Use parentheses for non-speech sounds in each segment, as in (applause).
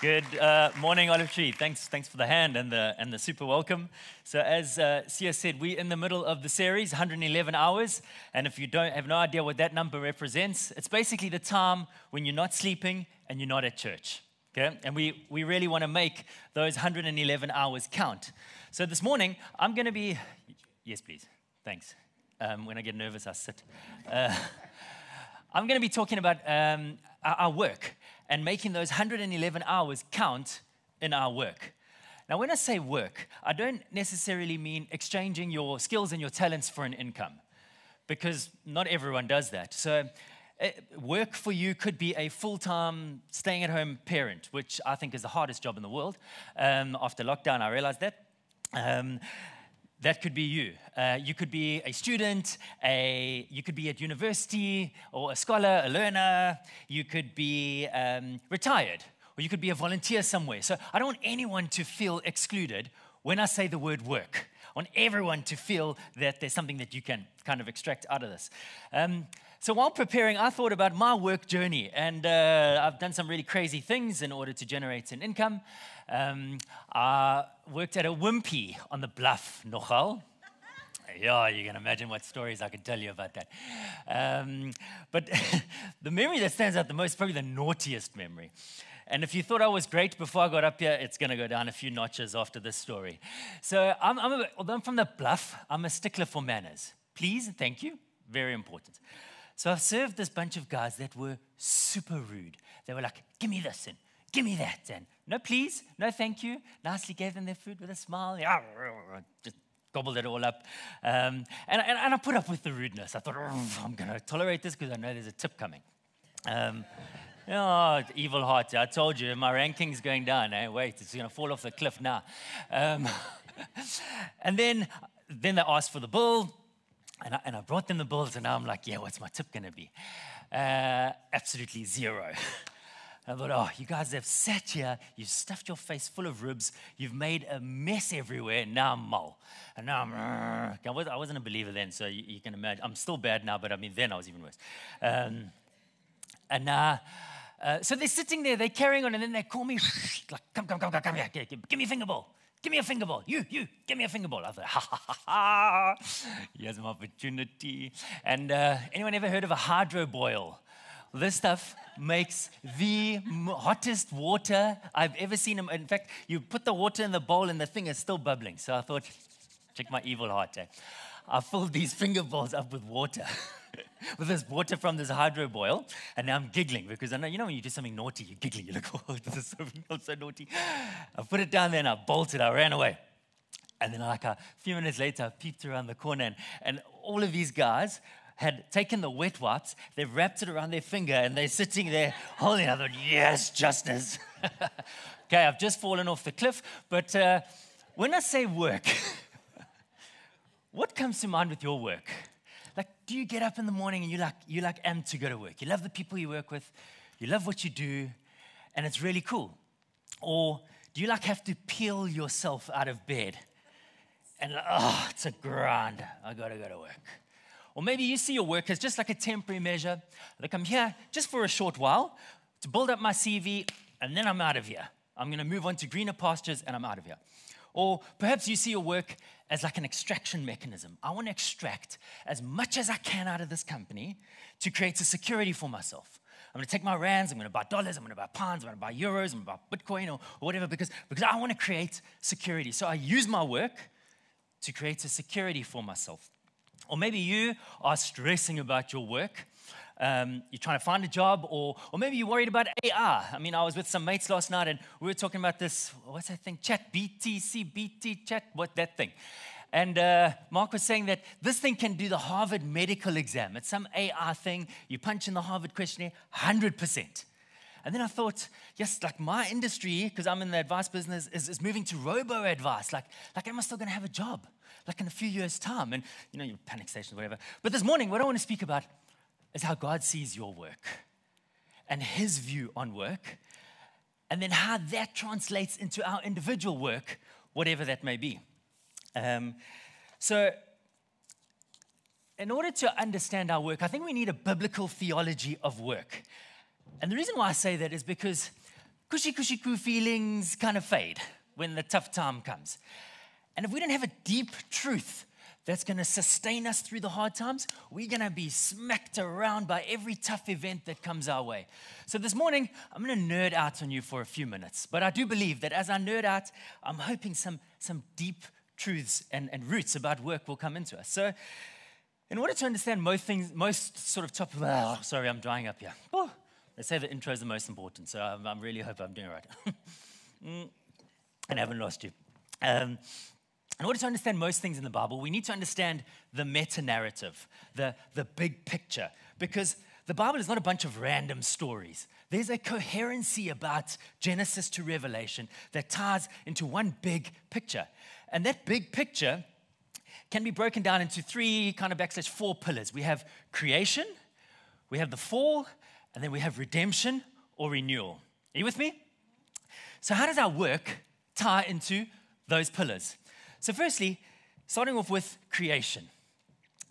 Good uh, morning, Olive Tree. Thanks, thanks for the hand and the, and the super welcome. So, as uh, Sia said, we're in the middle of the series, 111 hours. And if you don't have no idea what that number represents, it's basically the time when you're not sleeping and you're not at church. Okay? And we, we really want to make those 111 hours count. So, this morning, I'm going to be. Yes, please. Thanks. Um, when I get nervous, I sit. Uh, (laughs) I'm going to be talking about um, our, our work and making those 111 hours count in our work. Now, when I say work, I don't necessarily mean exchanging your skills and your talents for an income, because not everyone does that. So, eh, work for you could be a full time staying at home parent, which I think is the hardest job in the world. Um, after lockdown, I realized that. Um, that could be you. Uh, you could be a student, a, you could be at university, or a scholar, a learner. You could be um, retired, or you could be a volunteer somewhere. So I don't want anyone to feel excluded when I say the word work. I want everyone to feel that there's something that you can kind of extract out of this. Um, so while preparing, I thought about my work journey, and uh, I've done some really crazy things in order to generate an income. Um, I worked at a Wimpy on the bluff, nogal. Yeah, you can imagine what stories I could tell you about that. Um, but (laughs) the memory that stands out the most probably the naughtiest memory. And if you thought I was great before I got up here, it's going to go down a few notches after this story. So, I'm, I'm a, although I'm from the bluff, I'm a stickler for manners. Please and thank you. Very important. So I've served this bunch of guys that were super rude. They were like, give me this and give me that. And no, please, no, thank you. Nicely gave them their food with a smile. Just gobbled it all up. Um, and, and, and, I put up with the rudeness. I thought, oh, I'm going to tolerate this because I know there's a tip coming. Um, oh, evil heart. I told you, my ranking's going down. Eh? Wait, it's going to fall off the cliff now. Um, (laughs) and then, then they asked for the bill. And I, and I brought them the bills, and now I'm like, yeah, what's my tip going to be? Uh, absolutely zero. (laughs) I thought, oh, you guys have sat here, you've stuffed your face full of ribs, you've made a mess everywhere, now I'm mull. And now I'm, I, was, I wasn't a believer then, so you, you, can imagine. I'm still bad now, but I mean, then I was even worse. Um, and uh, uh, so they're sitting there, they're carrying on, and then they call me, (laughs) like, come, come, come, come, come here, give me a finger bowl. Give me a finger bowl. You, you, give me a finger bowl. I thought, (laughs) ha ha ha ha. Here's an opportunity. And uh, anyone ever heard of a hydro boil? This stuff makes the hottest water I've ever seen. In fact, you put the water in the bowl and the thing is still bubbling. So I thought, check my evil heart. Eh? I filled these finger bowls up with water. (laughs) (laughs) with this water from this hydro boil, and now I'm giggling because I know, you know, when you do something naughty, you're giggling. You're like, (laughs) oh, this is so, so naughty. I put it down there and I bolted, I ran away. And then, like a few minutes later, I peeped around the corner, and, and all of these guys had taken the wet wipes, they've wrapped it around their finger, and they're sitting there holding it. I thought, yes, justice. (laughs) okay, I've just fallen off the cliff, but uh, when I say work, what comes to mind with your work? Like, do you get up in the morning and you like you like am to go to work? You love the people you work with, you love what you do, and it's really cool. Or do you like have to peel yourself out of bed? And like, oh, it's a grind. I gotta go to work. Or maybe you see your work as just like a temporary measure. Like I'm here just for a short while to build up my CV, and then I'm out of here. I'm gonna move on to greener pastures and I'm out of here. Or perhaps you see your work as like an extraction mechanism. I want to extract as much as I can out of this company to create a security for myself. I'm going to take my rands, I'm going to buy dollars, I'm going to buy pounds, I'm going to buy euros, I'm going to buy Bitcoin or, or whatever because, because I want to create security. So I use my work to create a security for myself. Or maybe you are stressing about your work um, you're trying to find a job, or, or maybe you're worried about AR. I mean, I was with some mates last night and we were talking about this, what's that thing? Chat, BTC, BT, chat, what that thing? And uh, Mark was saying that this thing can do the Harvard medical exam. It's some AR thing. You punch in the Harvard questionnaire, 100%. And then I thought, yes, like my industry, because I'm in the advice business, is, is moving to robo advice. Like, like, am I still going to have a job? Like in a few years' time? And, you know, your panic stations, whatever. But this morning, what I want to speak about is how God sees your work and his view on work, and then how that translates into our individual work, whatever that may be. Um, so, in order to understand our work, I think we need a biblical theology of work. And the reason why I say that is because cushy cushy coo feelings kind of fade when the tough time comes. And if we don't have a deep truth that's going to sustain us through the hard times, we're going to be smacked around by every tough event that comes our way. So, this morning, I'm going to nerd out on you for a few minutes. But I do believe that as I nerd out, I'm hoping some, some deep truths and, and roots about work will come into us. So, in order to understand most things, most sort of top, oh, sorry, I'm drying up here. Oh, they say the intro is the most important, so I, I really hope I'm doing it right. (laughs) mm, and I haven't lost you. Um, in order to understand most things in the Bible, we need to understand the meta narrative, the, the big picture, because the Bible is not a bunch of random stories. There's a coherency about Genesis to Revelation that ties into one big picture. And that big picture can be broken down into three kind of backslash four pillars. We have creation, we have the fall, and then we have redemption or renewal. Are you with me? So, how does our work tie into those pillars? So, firstly, starting off with creation.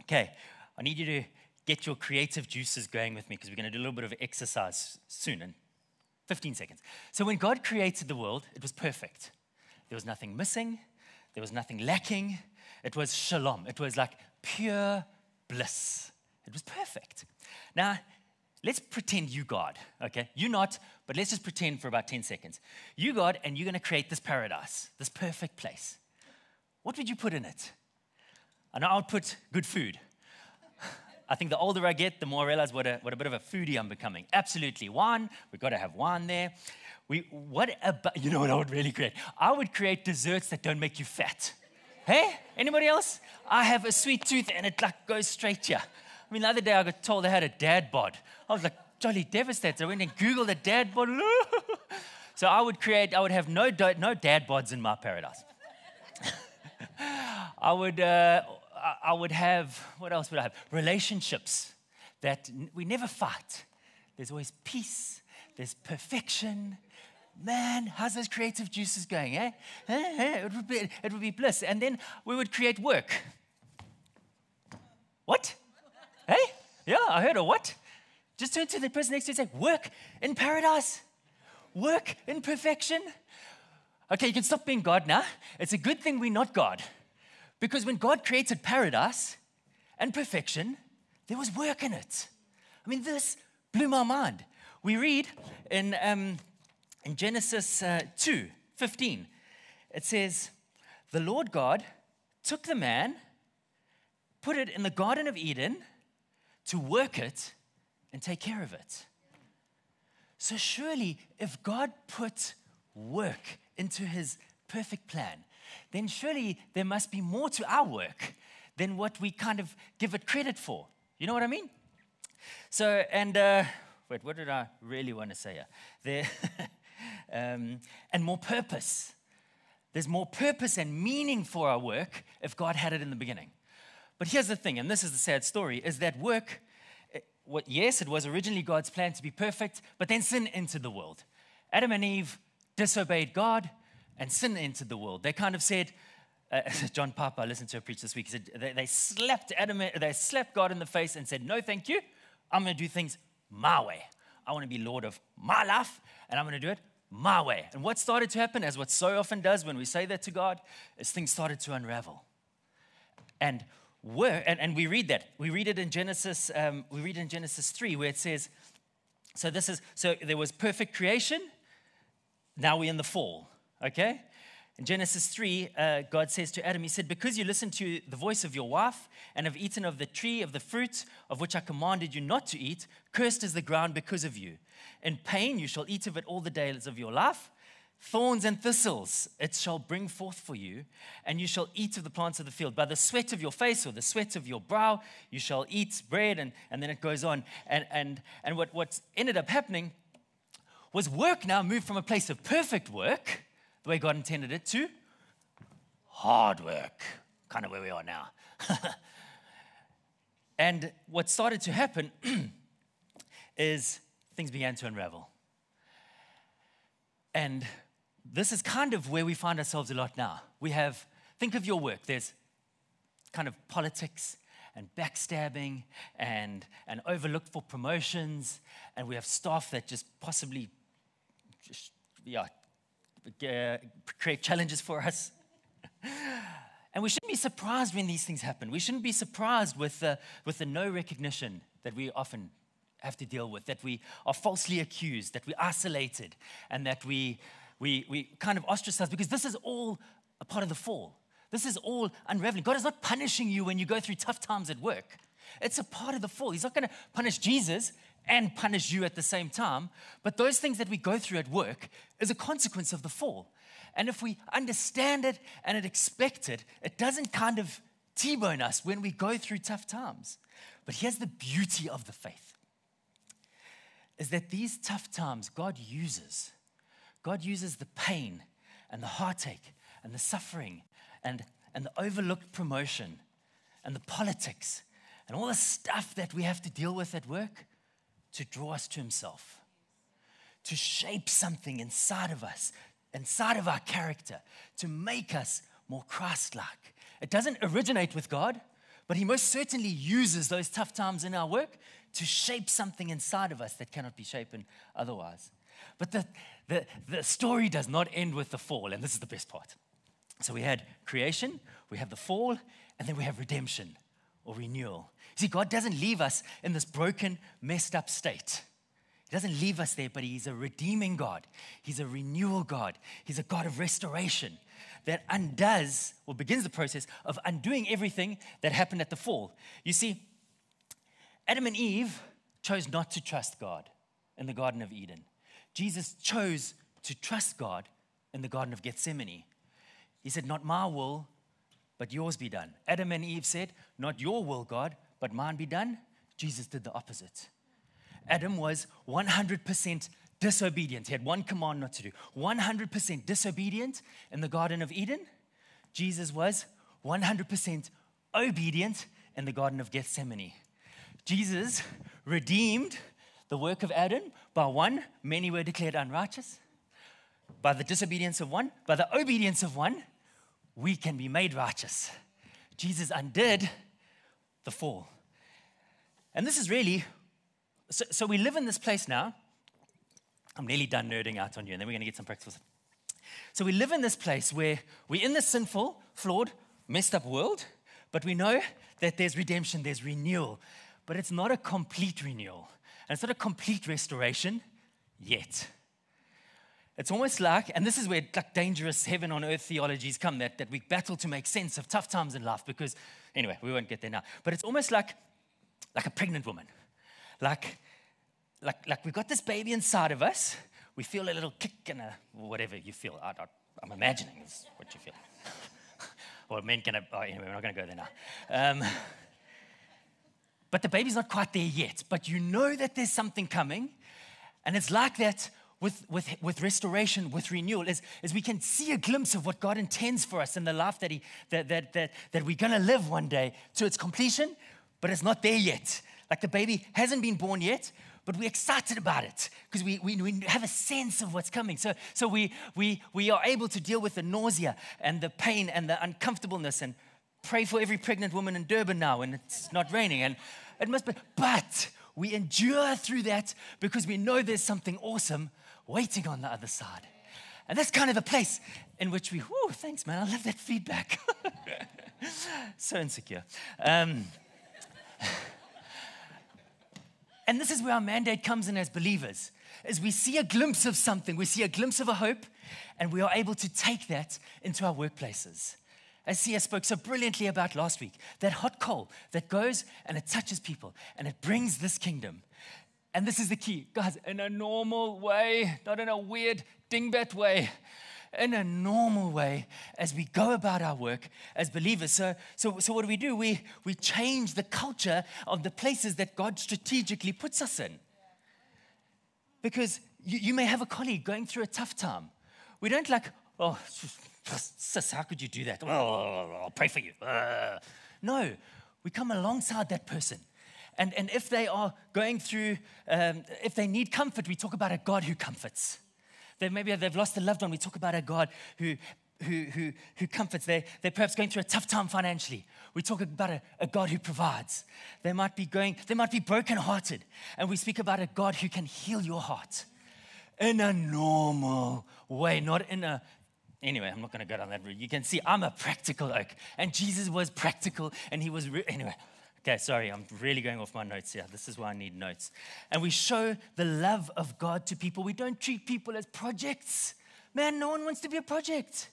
Okay, I need you to get your creative juices going with me because we're going to do a little bit of exercise soon in 15 seconds. So, when God created the world, it was perfect. There was nothing missing, there was nothing lacking. It was shalom, it was like pure bliss. It was perfect. Now, let's pretend you God, okay? you're not, but let's just pretend for about 10 seconds. You God, and you're going to create this paradise, this perfect place what would you put in it? And I would put good food. (laughs) I think the older I get, the more I realize what a, what a bit of a foodie I'm becoming. Absolutely. Wine, we've got to have wine there. We, what about, you know what I would really create? I would create desserts that don't make you fat. Hey, anybody else? I have a sweet tooth and it like goes straight here. I mean, the other day I got told I had a dad bod. I was like, jolly devastated. I went and Googled a dad bod. (laughs) so I would create, I would have no, no dad bods in my paradise. I would, uh, I would have, what else would I have? Relationships that we never fight. There's always peace, there's perfection. Man, how's those creative juices going, eh? It would, be, it would be bliss. And then we would create work. What? Hey? Yeah, I heard a what? Just turn to the person next to you and say, work in paradise, work in perfection. Okay, you can stop being God now. It's a good thing we're not God. Because when God created paradise and perfection, there was work in it. I mean, this blew my mind. We read in, um, in Genesis uh, 2 15, it says, The Lord God took the man, put it in the Garden of Eden to work it and take care of it. So, surely, if God put work into his perfect plan, then surely there must be more to our work than what we kind of give it credit for. You know what I mean? So, and uh, wait, what did I really want to say here? There, (laughs) um, and more purpose. There's more purpose and meaning for our work if God had it in the beginning. But here's the thing, and this is the sad story, is that work, eh, what, yes, it was originally God's plan to be perfect, but then sin entered the world. Adam and Eve disobeyed God, and sin entered the world. They kind of said, uh, (laughs) John Piper, I listened to a preach this week. He said they, they, slapped Adam, they slapped God in the face and said, "No, thank you. I'm going to do things my way. I want to be Lord of my life, and I'm going to do it my way." And what started to happen, as what so often does when we say that to God, is things started to unravel. And were and, and we read that we read it in Genesis. Um, we read in Genesis three where it says, "So this is so there was perfect creation. Now we're in the fall." Okay? In Genesis 3, uh, God says to Adam, He said, Because you listened to the voice of your wife and have eaten of the tree of the fruit of which I commanded you not to eat, cursed is the ground because of you. In pain you shall eat of it all the days of your life. Thorns and thistles it shall bring forth for you, and you shall eat of the plants of the field. By the sweat of your face or the sweat of your brow, you shall eat bread. And, and then it goes on. And, and, and what, what ended up happening was work now moved from a place of perfect work the way God intended it to hard work, kind of where we are now. (laughs) and what started to happen (clears throat) is things began to unravel. And this is kind of where we find ourselves a lot now. We have, think of your work, there's kind of politics and backstabbing and, and overlooked for promotions, and we have staff that just possibly just yeah, uh, create challenges for us. and we shouldn't be surprised when these things happen. We shouldn't be surprised with the, with the no recognition that we often have to deal with, that we are falsely accused, that we're isolated, and that we, we, we kind of ostracize, because this is all a part of the fall. This is all unraveling. God is not punishing you when you go through tough times at work. It's a part of the fall. He's not going to punish Jesus and punish you at the same time. But those things that we go through at work is a consequence of the fall. And if we understand it and expect it, it doesn't kind of T bone us when we go through tough times. But here's the beauty of the faith is that these tough times God uses. God uses the pain and the heartache and the suffering and, and the overlooked promotion and the politics and all the stuff that we have to deal with at work to draw us to Himself, to shape something inside of us, inside of our character, to make us more Christ like. It doesn't originate with God, but He most certainly uses those tough times in our work to shape something inside of us that cannot be shapen otherwise. But the, the, the story does not end with the fall, and this is the best part. So we had creation, we have the fall, and then we have redemption or renewal. See, God doesn't leave us in this broken, messed up state. He doesn't leave us there, but He's a redeeming God. He's a renewal God. He's a God of restoration that undoes or begins the process of undoing everything that happened at the fall. You see, Adam and Eve chose not to trust God in the Garden of Eden. Jesus chose to trust God in the Garden of Gethsemane. He said, Not my will, but yours be done. Adam and Eve said, Not your will, God, but mine be done. Jesus did the opposite. Adam was 100% disobedient. He had one command not to do. 100% disobedient in the Garden of Eden. Jesus was 100% obedient in the Garden of Gethsemane. Jesus redeemed the work of Adam. By one, many were declared unrighteous. By the disobedience of one, by the obedience of one, we can be made righteous. Jesus undid the fall. And this is really, so, so we live in this place now. I'm nearly done nerding out on you, and then we're going to get some practice. So we live in this place where we're in this sinful, flawed, messed up world, but we know that there's redemption, there's renewal, but it's not a complete renewal. And it's not a complete restoration yet. It's almost like, and this is where like dangerous heaven on earth theologies come, that, that we battle to make sense of tough times in life because, anyway, we won't get there now. But it's almost like, like a pregnant woman. Like, like, like we've got this baby inside of us. We feel a little kick and a, whatever you feel. I, am imagining is what you feel. (laughs) or men can, oh, anyway, we're not going to go there now. Um, but the baby's not quite there yet. But you know that there's something coming. And it's like that with, with, with restoration, with renewal, is, is we can see a glimpse of what God intends for us in the life that, he, that, that, that, that we're to live one day to its completion, but it's not there yet. Like the baby hasn't been born yet, but we're excited about it because we, we, we have a sense of what's coming. So, so we, we, we are able to deal with the nausea and the pain and the uncomfortableness and pray for every pregnant woman in Durban now and it's not raining. And it must be, but we endure through that because we know there's something awesome waiting on the other side. And that's kind of the place in which we, whoo, thanks, man. I love that feedback. (laughs) so insecure. Um, (laughs) and this is where our mandate comes in as believers. As we see a glimpse of something, we see a glimpse of a hope, and we are able to take that into our workplaces as Sia spoke so brilliantly about last week, that hot coal that goes and it touches people and it brings this kingdom. And this is the key, guys, in a normal way, not in a weird dingbat way, in a normal way as we go about our work as believers. So, so, so what do we do? We, we change the culture of the places that God strategically puts us in. Because you, you may have a colleague going through a tough time. We don't like, oh, sis, how could you do that? Oh, I'll pray for you. Uh, no, we come alongside that person. And, and if they are going through, um, if they need comfort, we talk about a God who comforts. They, maybe they've lost a loved one, we talk about a God who, who, who, who comforts. They, they're perhaps going through a tough time financially. We talk about a, a God who provides. They might be going, they might be brokenhearted. And we speak about a God who can heal your heart. in a normal way, not in a Anyway, I'm not going to go down that route. You can see I'm a practical oak, and Jesus was practical, and he was re- anyway. Okay, sorry, I'm really going off my notes here. This is why I need notes. And we show the love of God to people. We don't treat people as projects. Man, no one wants to be a project.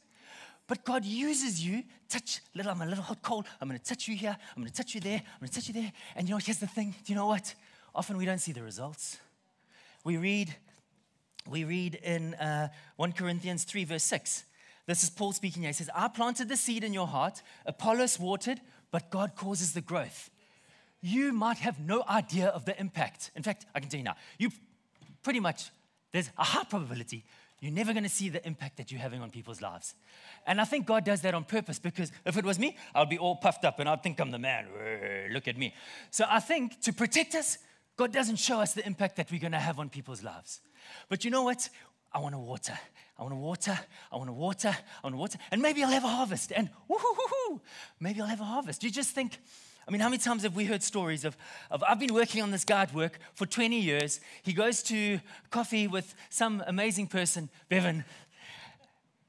But God uses you, touch, little, I'm a little hot cold. I'm going to touch you here. I'm going to touch you there. I'm going to touch you there. And you know, here's the thing. Do you know what? Often we don't see the results. We read, we read in uh, 1 Corinthians 3, verse 6. This is Paul speaking here. He says, I planted the seed in your heart, Apollos watered, but God causes the growth. You might have no idea of the impact. In fact, I can tell you now, you pretty much, there's a high probability you're never going to see the impact that you're having on people's lives. And I think God does that on purpose because if it was me, I'd be all puffed up and I'd think I'm the man. Look at me. So I think to protect us, God doesn't show us the impact that we're going to have on people's lives. But you know what? I want to water. I want to water. I want to water. I want to water. And maybe I'll have a harvest. And woohoo, maybe I'll have a harvest. You just think, I mean, how many times have we heard stories of, of I've been working on this guide work for 20 years. He goes to coffee with some amazing person, Bevan.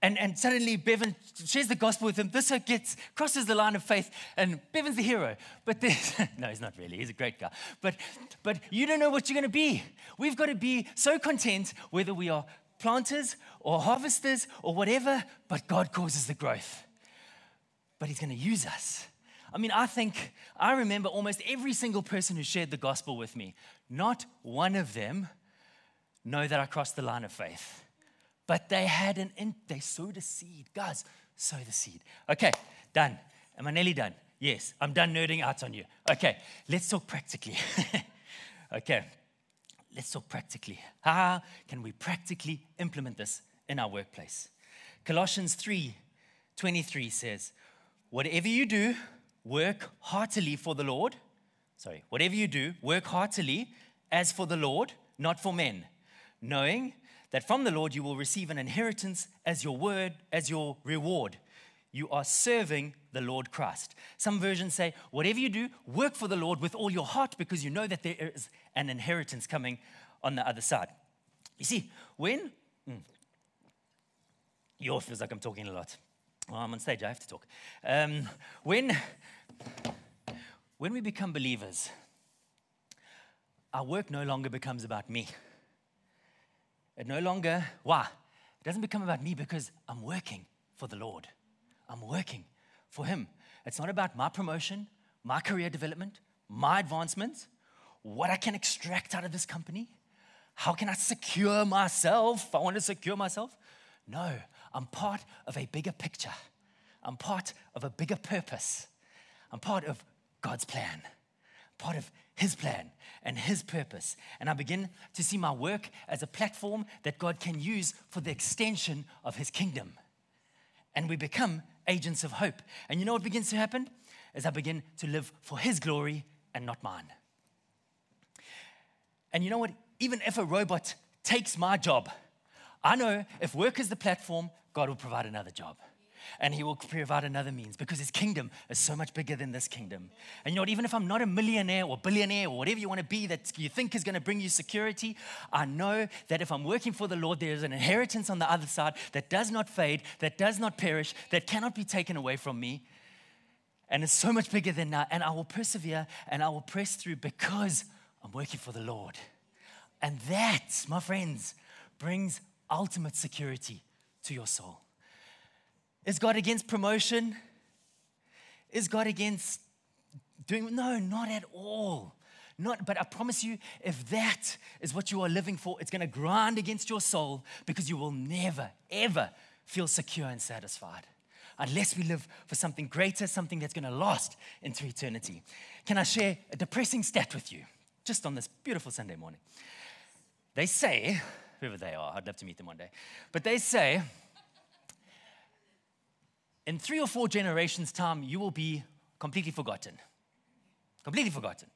And, and suddenly Bevan shares the gospel with him. This gets crosses the line of faith, and Bevan's the hero. But (laughs) no, he's not really. He's a great guy. But but you don't know what you're going to be. We've got to be so content whether we are planters or harvesters or whatever, but God causes the growth. But He's going to use us. I mean, I think I remember almost every single person who shared the gospel with me. Not one of them know that I crossed the line of faith. But they had an, in, they sowed a seed. Guys, sow the seed. Okay, done. Am I nearly done? Yes, I'm done nerding out on you. Okay, let's talk practically. (laughs) okay, let's talk practically. How can we practically implement this in our workplace? Colossians 3 23 says, Whatever you do, work heartily for the Lord. Sorry, whatever you do, work heartily as for the Lord, not for men, knowing that from the Lord you will receive an inheritance as your word, as your reward. You are serving the Lord Christ. Some versions say, whatever you do, work for the Lord with all your heart because you know that there is an inheritance coming on the other side. You see, when, mm, you feels like I'm talking a lot. Well, I'm on stage, I have to talk. Um, when, when we become believers, our work no longer becomes about me. It no longer, why? It doesn't become about me because I'm working for the Lord. I'm working for Him. It's not about my promotion, my career development, my advancement, what I can extract out of this company. How can I secure myself? I want to secure myself. No, I'm part of a bigger picture. I'm part of a bigger purpose. I'm part of God's plan, part of His plan and His purpose. And I begin to see my work as a platform that God can use for the extension of His kingdom. And we become agents of hope. And you know what begins to happen? As I begin to live for His glory and not mine. And you know what? Even if a robot takes my job, I know if work is the platform, God will provide another job. And he will provide another means because his kingdom is so much bigger than this kingdom. And you know what? Even if I'm not a millionaire or billionaire or whatever you want to be that you think is going to bring you security, I know that if I'm working for the Lord, there's an inheritance on the other side that does not fade, that does not perish, that cannot be taken away from me. And it's so much bigger than that. And I will persevere and I will press through because I'm working for the Lord. And that, my friends, brings ultimate security to your soul. Is God against promotion? Is God against doing no, not at all. Not, but I promise you, if that is what you are living for, it's going to grind against your soul because you will never, ever feel secure and satisfied unless we live for something greater, something that's going to last into eternity. Can I share a depressing stat with you just on this beautiful Sunday morning? They say whoever they are. I'd love to meet them one day. But they say, in three or four generations' time, you will be completely forgotten. Completely forgotten.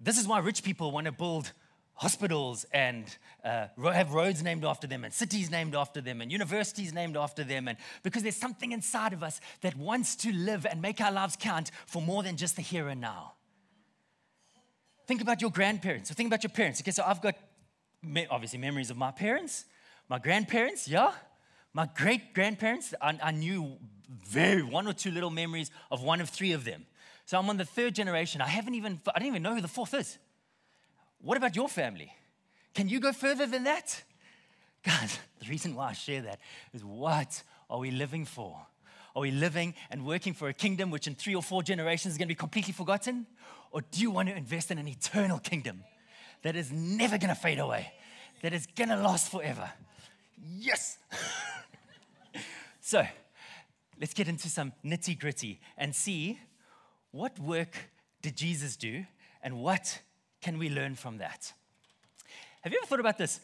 This is why rich people want to build hospitals and uh, have roads named after them and cities named after them and universities named after them and because there's something inside of us that wants to live and make our lives count for more than just the here and now think about your grandparents or think about your parents okay so i've got me- obviously memories of my parents, my grandparents, yeah, my great grandparents. I, I knew very one or two little memories of one of three of them. So I'm on the third generation. I haven't even, I don't even know who the fourth is. What about your family? Can you go further than that? (laughs) God, the reason why I share that is what are we living for? Are we living and working for a kingdom which in three or four generations is going to be completely forgotten? Or do you want to invest in an eternal kingdom that is never going to fade away, that is going to last forever? Yes! (laughs) so, let's get into some nitty gritty and see what work did Jesus do and what can we learn from that? Have you ever thought about this?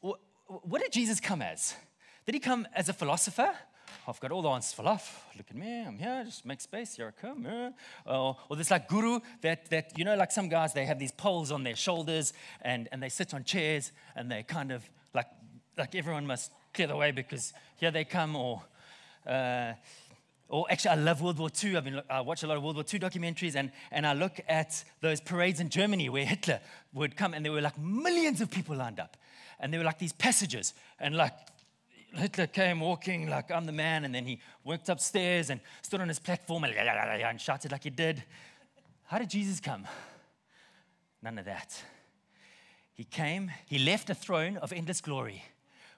What did Jesus come as? Did he come as a philosopher? I've got all the answers for life. Look at me, I'm here, just make space, here I come. Or, or this like guru that, that, you know, like some guys, they have these poles on their shoulders and, and they sit on chairs and they kind of like, everyone must clear the way because here they come. Or, uh, or actually, I love World War II. I've been, I watch a lot of World War II documentaries, and, and I look at those parades in Germany where Hitler would come, and there were like millions of people lined up. And there were like these passages, and like Hitler came walking like I'm the man, and then he walked upstairs and stood on his platform and, (laughs) and shouted like he did. How did Jesus come? None of that. He came, he left a throne of endless glory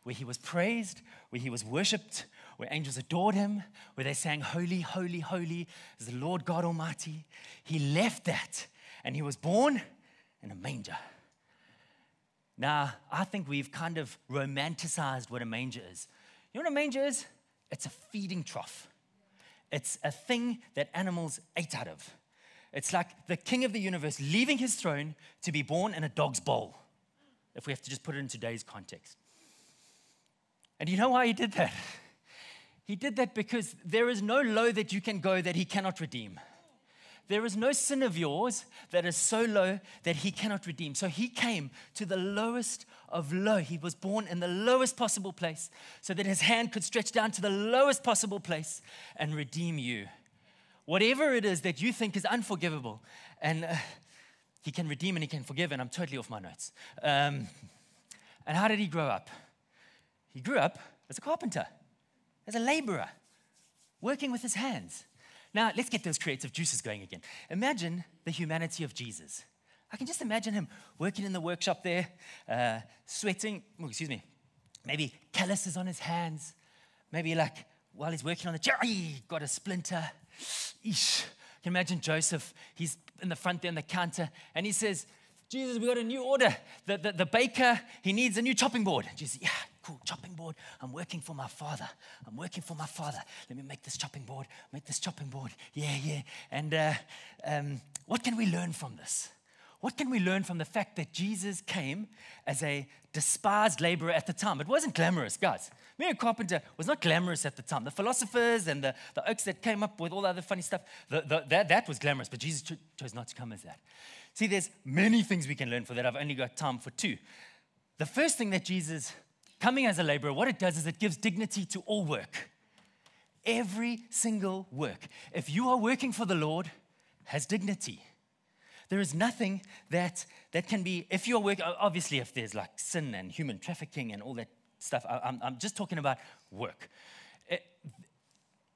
where he was praised, where he was worshiped, where angels adored him, where they sang, Holy, holy, holy is the Lord God Almighty. He left that and he was born in a manger. Now, I think we've kind of romanticized what a manger is. You know what a manger is? It's a feeding trough, it's a thing that animals ate out of. It's like the king of the universe leaving his throne to be born in a dog's bowl, if we have to just put it in today's context. And you know why he did that? He did that because there is no low that you can go that he cannot redeem. There is no sin of yours that is so low that he cannot redeem. So he came to the lowest of low. He was born in the lowest possible place so that his hand could stretch down to the lowest possible place and redeem you. Whatever it is that you think is unforgivable, and uh, he can redeem and he can forgive, and I'm totally off my notes. Um, and how did he grow up? He grew up as a carpenter, as a laborer, working with his hands. Now, let's get those creative juices going again. Imagine the humanity of Jesus. I can just imagine him working in the workshop there, uh, sweating, oh, excuse me, maybe calluses on his hands, maybe like while he's working on the chair, he got a splinter. Eesh. I can imagine Joseph, he's in the front there on the counter, and he says, Jesus, we got a new order. The, the, the baker, he needs a new chopping board. Jesus, yeah, cool, chopping board. I'm working for my father. I'm working for my father. Let me make this chopping board, make this chopping board. Yeah, yeah. And uh, um, what can we learn from this? What can we learn from the fact that Jesus came as a despised laborer at the time? It wasn't glamorous, guys. A carpenter was not glamorous at the time. The philosophers and the, the oaks that came up with all the other funny stuff, the, the, that, that was glamorous, but Jesus chose not to come as that. See, there's many things we can learn for that. I've only got time for two. The first thing that Jesus, coming as a laborer, what it does is it gives dignity to all work. Every single work. If you are working for the Lord, has dignity. There is nothing that, that can be, if you're working, obviously, if there's like sin and human trafficking and all that stuff, I, am I'm just talking about work. It,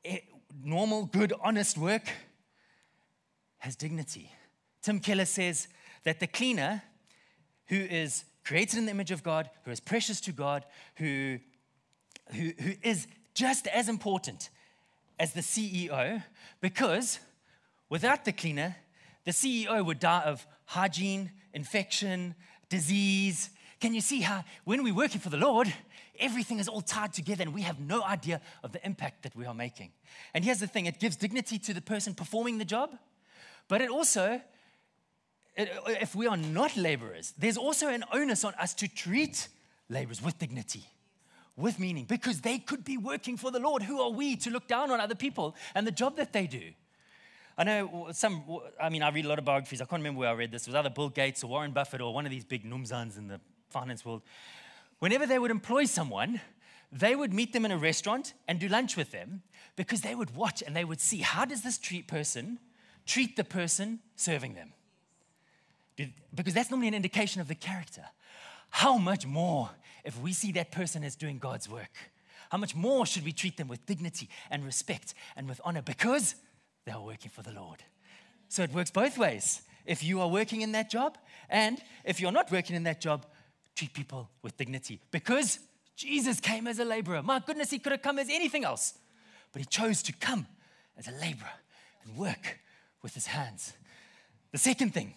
it, normal, good, honest work has dignity. Tim Keller says that the cleaner who is created in the image of God, who is precious to God, who, who, who is just as important as the CEO, because without the cleaner, the CEO would die of hygiene, infection, disease. Can you see how, when we're working for the Lord, everything is all tied together and we have no idea of the impact that we are making? And here's the thing it gives dignity to the person performing the job, but it also Uh, uh, if we are not laborers, there's also an onus on us to treat laborers with dignity, with meaning, because they could be working for the Lord. Who are we to look down on other people and the job that they do? I know uh, some, I mean, I read a lot of biographies. I can't remember where I read this. It was either Bill Gates or Warren Buffett or one of these big numzans in the finance world. Whenever they would employ someone, they would meet them in a restaurant and do lunch with them because they would watch and they would see how does this treat person treat the person serving them because that's normally an indication of the character. how much more if we see that person as doing God's work? How much more should we treat them with dignity and respect and with honor because they are working for the Lord? So it works both ways. If you are working in that job, and if you're not working in that job, treat people with dignity because Jesus came as a laborer. My goodness, he could have come as anything else, but he chose to come as a laborer and work with his hands. The second thing,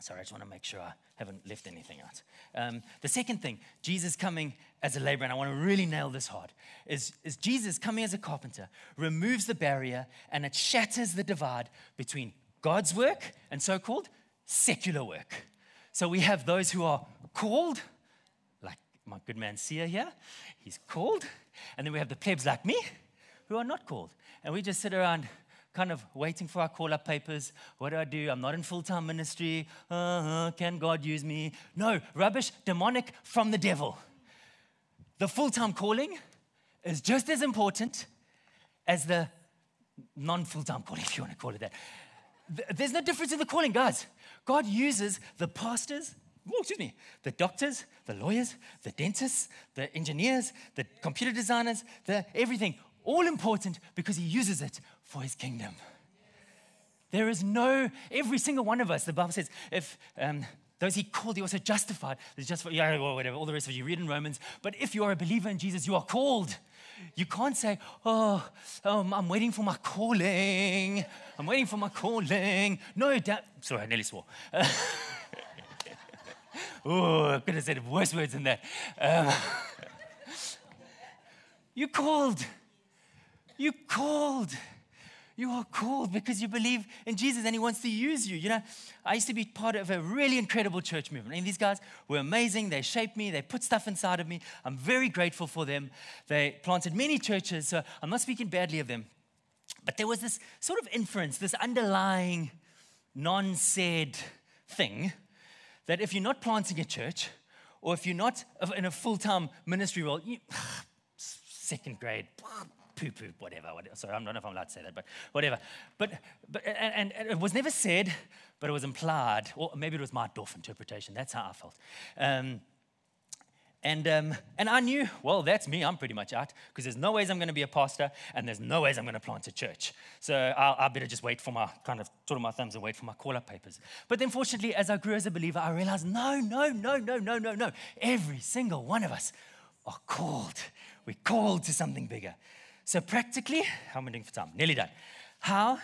sorry, I just want to make sure I haven't left anything out. Um, the second thing, Jesus coming as a laborer, and I want to really nail this hard, is, is Jesus coming as a carpenter removes the barrier and it shatters the divide between God's work and so called secular work. So we have those who are called, like my good man Sia here, he's called. And then we have the plebs like me who are not called. And we just sit around kind of waiting for our call up papers. What do I do? I'm not in full time ministry. Uh-huh. Can God use me? No, rubbish, demonic from the devil. The full time calling is just as important as the non full time calling, (laughs) if you want to call it that. There's no difference in the calling, guys. God uses the pastors, oh, excuse me, the doctors, the lawyers, the dentists, the engineers, the computer designers, the everything, all important because he uses it for his kingdom. There is no, every single one of us, the Bible says, if um, those he called, he also justified. There's just, yeah, or whatever, all the rest of you read in Romans. But if you are a believer in Jesus, you are called. You can't say, oh, um, I'm waiting for my calling. I'm waiting for my calling. No, that, sorry, I nearly swore. (laughs) oh, I could have said worse words than that. Um, (laughs) you called. You called. You are called because you believe in Jesus and He wants to use you. You know, I used to be part of a really incredible church movement. And these guys were amazing. They shaped me, they put stuff inside of me. I'm very grateful for them. They planted many churches, so I'm not speaking badly of them. But there was this sort of inference, this underlying non said thing that if you're not planting a church, or if you're not in a full time ministry role, you, (sighs) second grade, poo poo, whatever, whatever. Sorry, I don't know if I'm allowed to say that, but whatever. But, but and, and it was never said, but it was implied, or maybe it was my Dorf interpretation. That's how I felt. Um, and, um, and I knew, well, that's me. I'm pretty much out because there's no ways I'm going to be a pastor and there's no ways I'm going to plant a church. So I, I better just wait for my kind of twiddle my thumbs and wait for my call up papers. But then, fortunately, as I grew as a believer, I realized no, no, no, no, no, no, no. Every single one of us are called. We're called to something bigger. So, practically, how am I doing for time? Nearly done. How?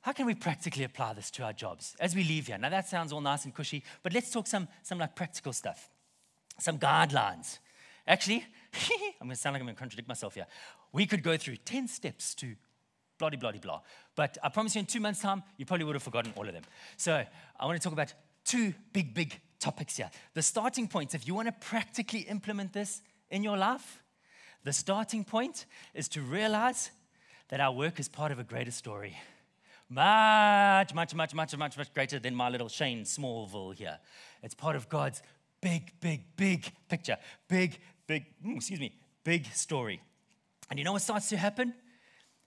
How can we practically apply this to our jobs as we leave here? Now, that sounds all nice and cushy, but let's talk some, some like practical stuff, some guidelines. Actually, (laughs) I'm to sound like I'm to contradict myself here. We could go through 10 steps to bloody bloody blah. But I promise you, in two months' time, you probably would have forgotten all of them. So, I want to talk about two big, big topics here. The starting points, if you want to practically implement this in your life, the starting point is to realize that our work is part of a greater story. Much, much, much, much, much, much greater than my little Shane Smallville here. It's part of God's big, big, big picture. Big, big, mm, excuse me, big story. And you know what starts to happen?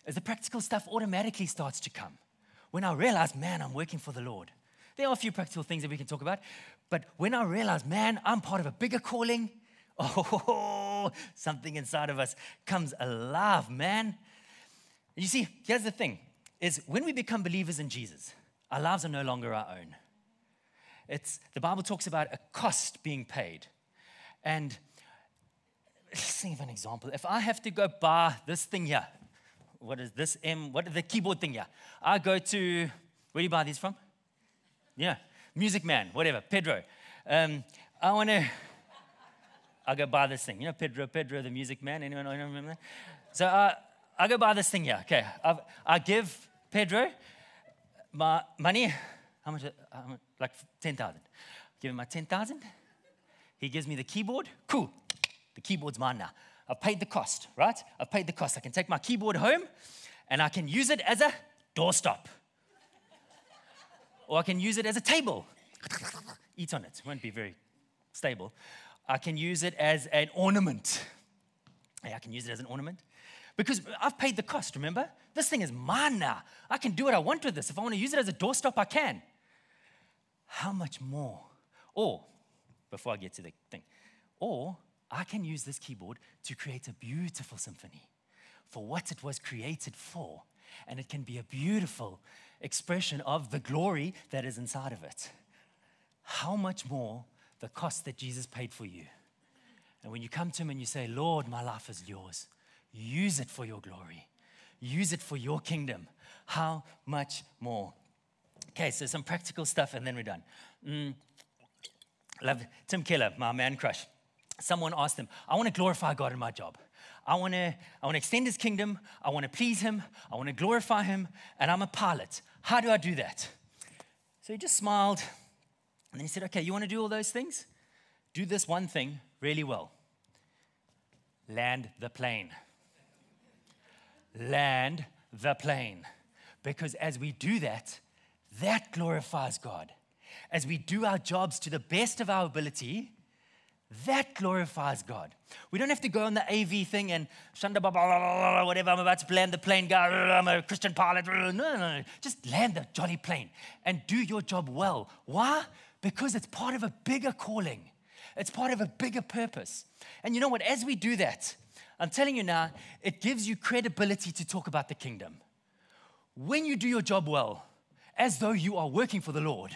Is the practical stuff automatically starts to come. When I realize, man, I'm working for the Lord. There are a few practical things that we can talk about, but when I realize, man, I'm part of a bigger calling, (laughs) oh, something inside of us comes alive, man. You see, here's the thing is when we become believers in Jesus, our lives are no longer our own. It's the Bible talks about a cost being paid. And let's think of an example. If I have to go buy this thing here, what is this M? What is the keyboard thing here? I go to where do you buy these from? Yeah, Music Man, whatever, Pedro. Um, I want to I go buy this thing. You know Pedro, Pedro, the music man? Anyone, anyone remember that? So uh, I go buy this thing here. Okay. I've, I give Pedro my money. How much? How much like 10,000. Give him my 10,000. He gives me the keyboard. Cool. The keyboard's mine now. I've paid the cost, right? I've paid the cost. I can take my keyboard home and I can use it as a doorstop. or I can use it as a table. Eat on it. Won't be very stable. I can use it as an ornament. I can use it as an ornament because I've paid the cost, remember? This thing is mine now. I can do what I want with this. If I want to use it as a doorstop, I can. How much more? Or before I get to the thing. Or I can use this keyboard to create a beautiful symphony for what it was created for. And it can be a beautiful expression of the glory that is inside of it. How much more the cost that Jesus paid for you? And when you come to Him and you say, Lord, my life is yours, use it for your glory, use it for your kingdom. How much more? Okay, so some practical stuff and then we're done. Mm. Love Tim Keller, my man crush. Someone asked him, I want to glorify God in my job. I want to I want to extend his kingdom. I want to please him. I want to glorify him. And I'm a pilot. How do I do that? So he just smiled. And he said, Okay, you want to do all those things? Do this one thing really well land the plane. Land the plane. Because as we do that, that glorifies God. As we do our jobs to the best of our ability, that glorifies God. We don't have to go on the AV thing and shanda whatever. I'm about to land the plane. Go, I'm a Christian pilot. No, no, no. Just land the jolly plane and do your job well. Why? Because it's part of a bigger calling. It's part of a bigger purpose. And you know what? As we do that, I'm telling you now, it gives you credibility to talk about the kingdom. When you do your job well, as though you are working for the Lord,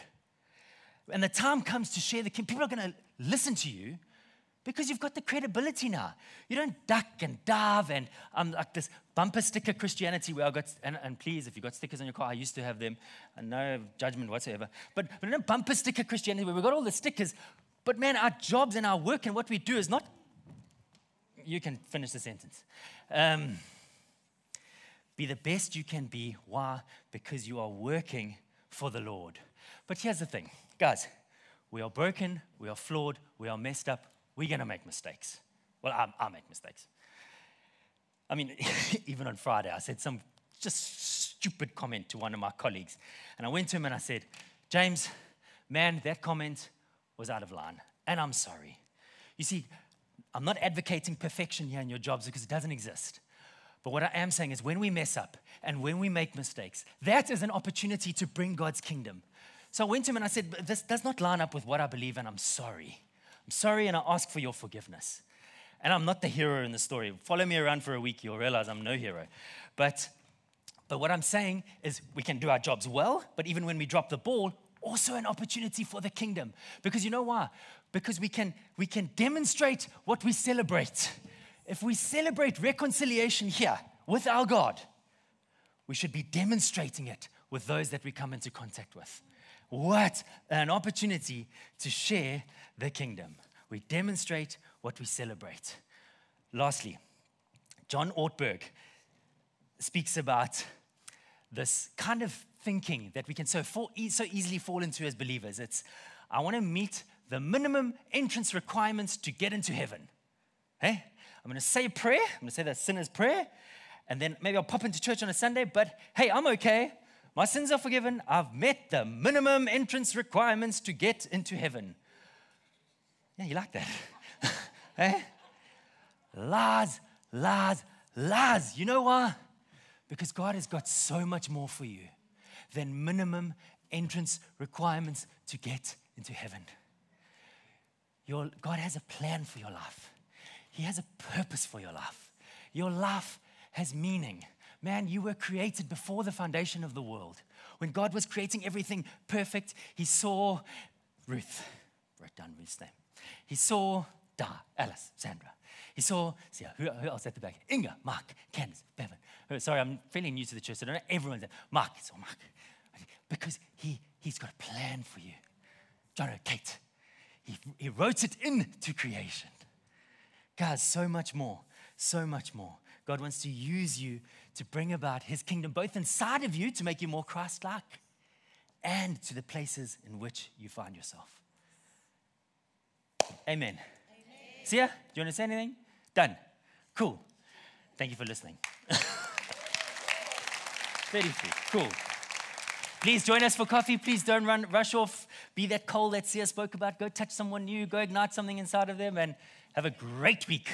and the time comes to share the kingdom, people are going to listen to you because you've got the credibility now. You don't duck and dive and I'm um, like this bumper sticker Christianity where I got, and, and, please, if you've got stickers on your car, I used to have them, and no judgment whatsoever. But, but no bumper sticker Christianity where we've got all the stickers. But man, our jobs and our work and what we do is not. You can finish the sentence. Um, be the best you can be. Why? Because you are working for the Lord. But here's the thing, guys we are broken, we are flawed, we are messed up, we're going to make mistakes. Well, I, I make mistakes. I mean, (laughs) even on Friday, I said some just stupid comment to one of my colleagues. And I went to him and I said, James, man, that comment was out of line. And I'm sorry. You see, I'm not advocating perfection here in your jobs because it doesn't exist. But what I am saying is when we mess up and when we make mistakes, that is an opportunity to bring God's kingdom. So I went to him and I said, This does not line up with what I believe, and I'm sorry. I'm sorry and I ask for your forgiveness. And I'm not the hero in the story. Follow me around for a week, you'll realize I'm no hero. But, but what I'm saying is we can do our jobs well, but even when we drop the ball, also an opportunity for the kingdom. Because you know why? Because we can, we can demonstrate what we celebrate. If we celebrate reconciliation here with our God, we should be demonstrating it with those that we come into contact with. What an opportunity to share the kingdom. We demonstrate what we celebrate. Lastly, John Ortberg speaks about this kind of thinking that we can so, fall, so easily fall into as believers. It's, I want to meet the minimum entrance requirements to get into heaven. Hey, I'm going to say a prayer. I'm going to say that sinner's prayer. And then maybe I'll pop into church on a Sunday, but hey, I'm okay. My sins are forgiven. I've met the minimum entrance requirements to get into heaven. Yeah, you like that? (laughs) eh? Lies, lies, lies. You know why? Because God has got so much more for you than minimum entrance requirements to get into heaven. Your, God has a plan for your life, He has a purpose for your life. Your life has meaning. Man, you were created before the foundation of the world. When God was creating everything perfect, He saw Ruth, wrote down Ruth's name. He saw Da, Alice, Sandra. He saw, see, who, who else at the back? Inga, Mark, Candace, Bevan. Sorry, I'm fairly new to the church. So I don't know everyone's there. Mark, it's all Mark. Because he, he's got a plan for you. John, Kate, he, he wrote it into creation. Guys, so much more, so much more. God wants to use you to bring about his kingdom, both inside of you to make you more Christ like and to the places in which you find yourself. Amen. Amen. See ya? Do you want to say anything? Done. Cool. Thank you for listening. (laughs) 33. Cool. Please join us for coffee. Please don't run, rush off. Be that coal that Sia spoke about. Go touch someone new. Go ignite something inside of them and have a great week.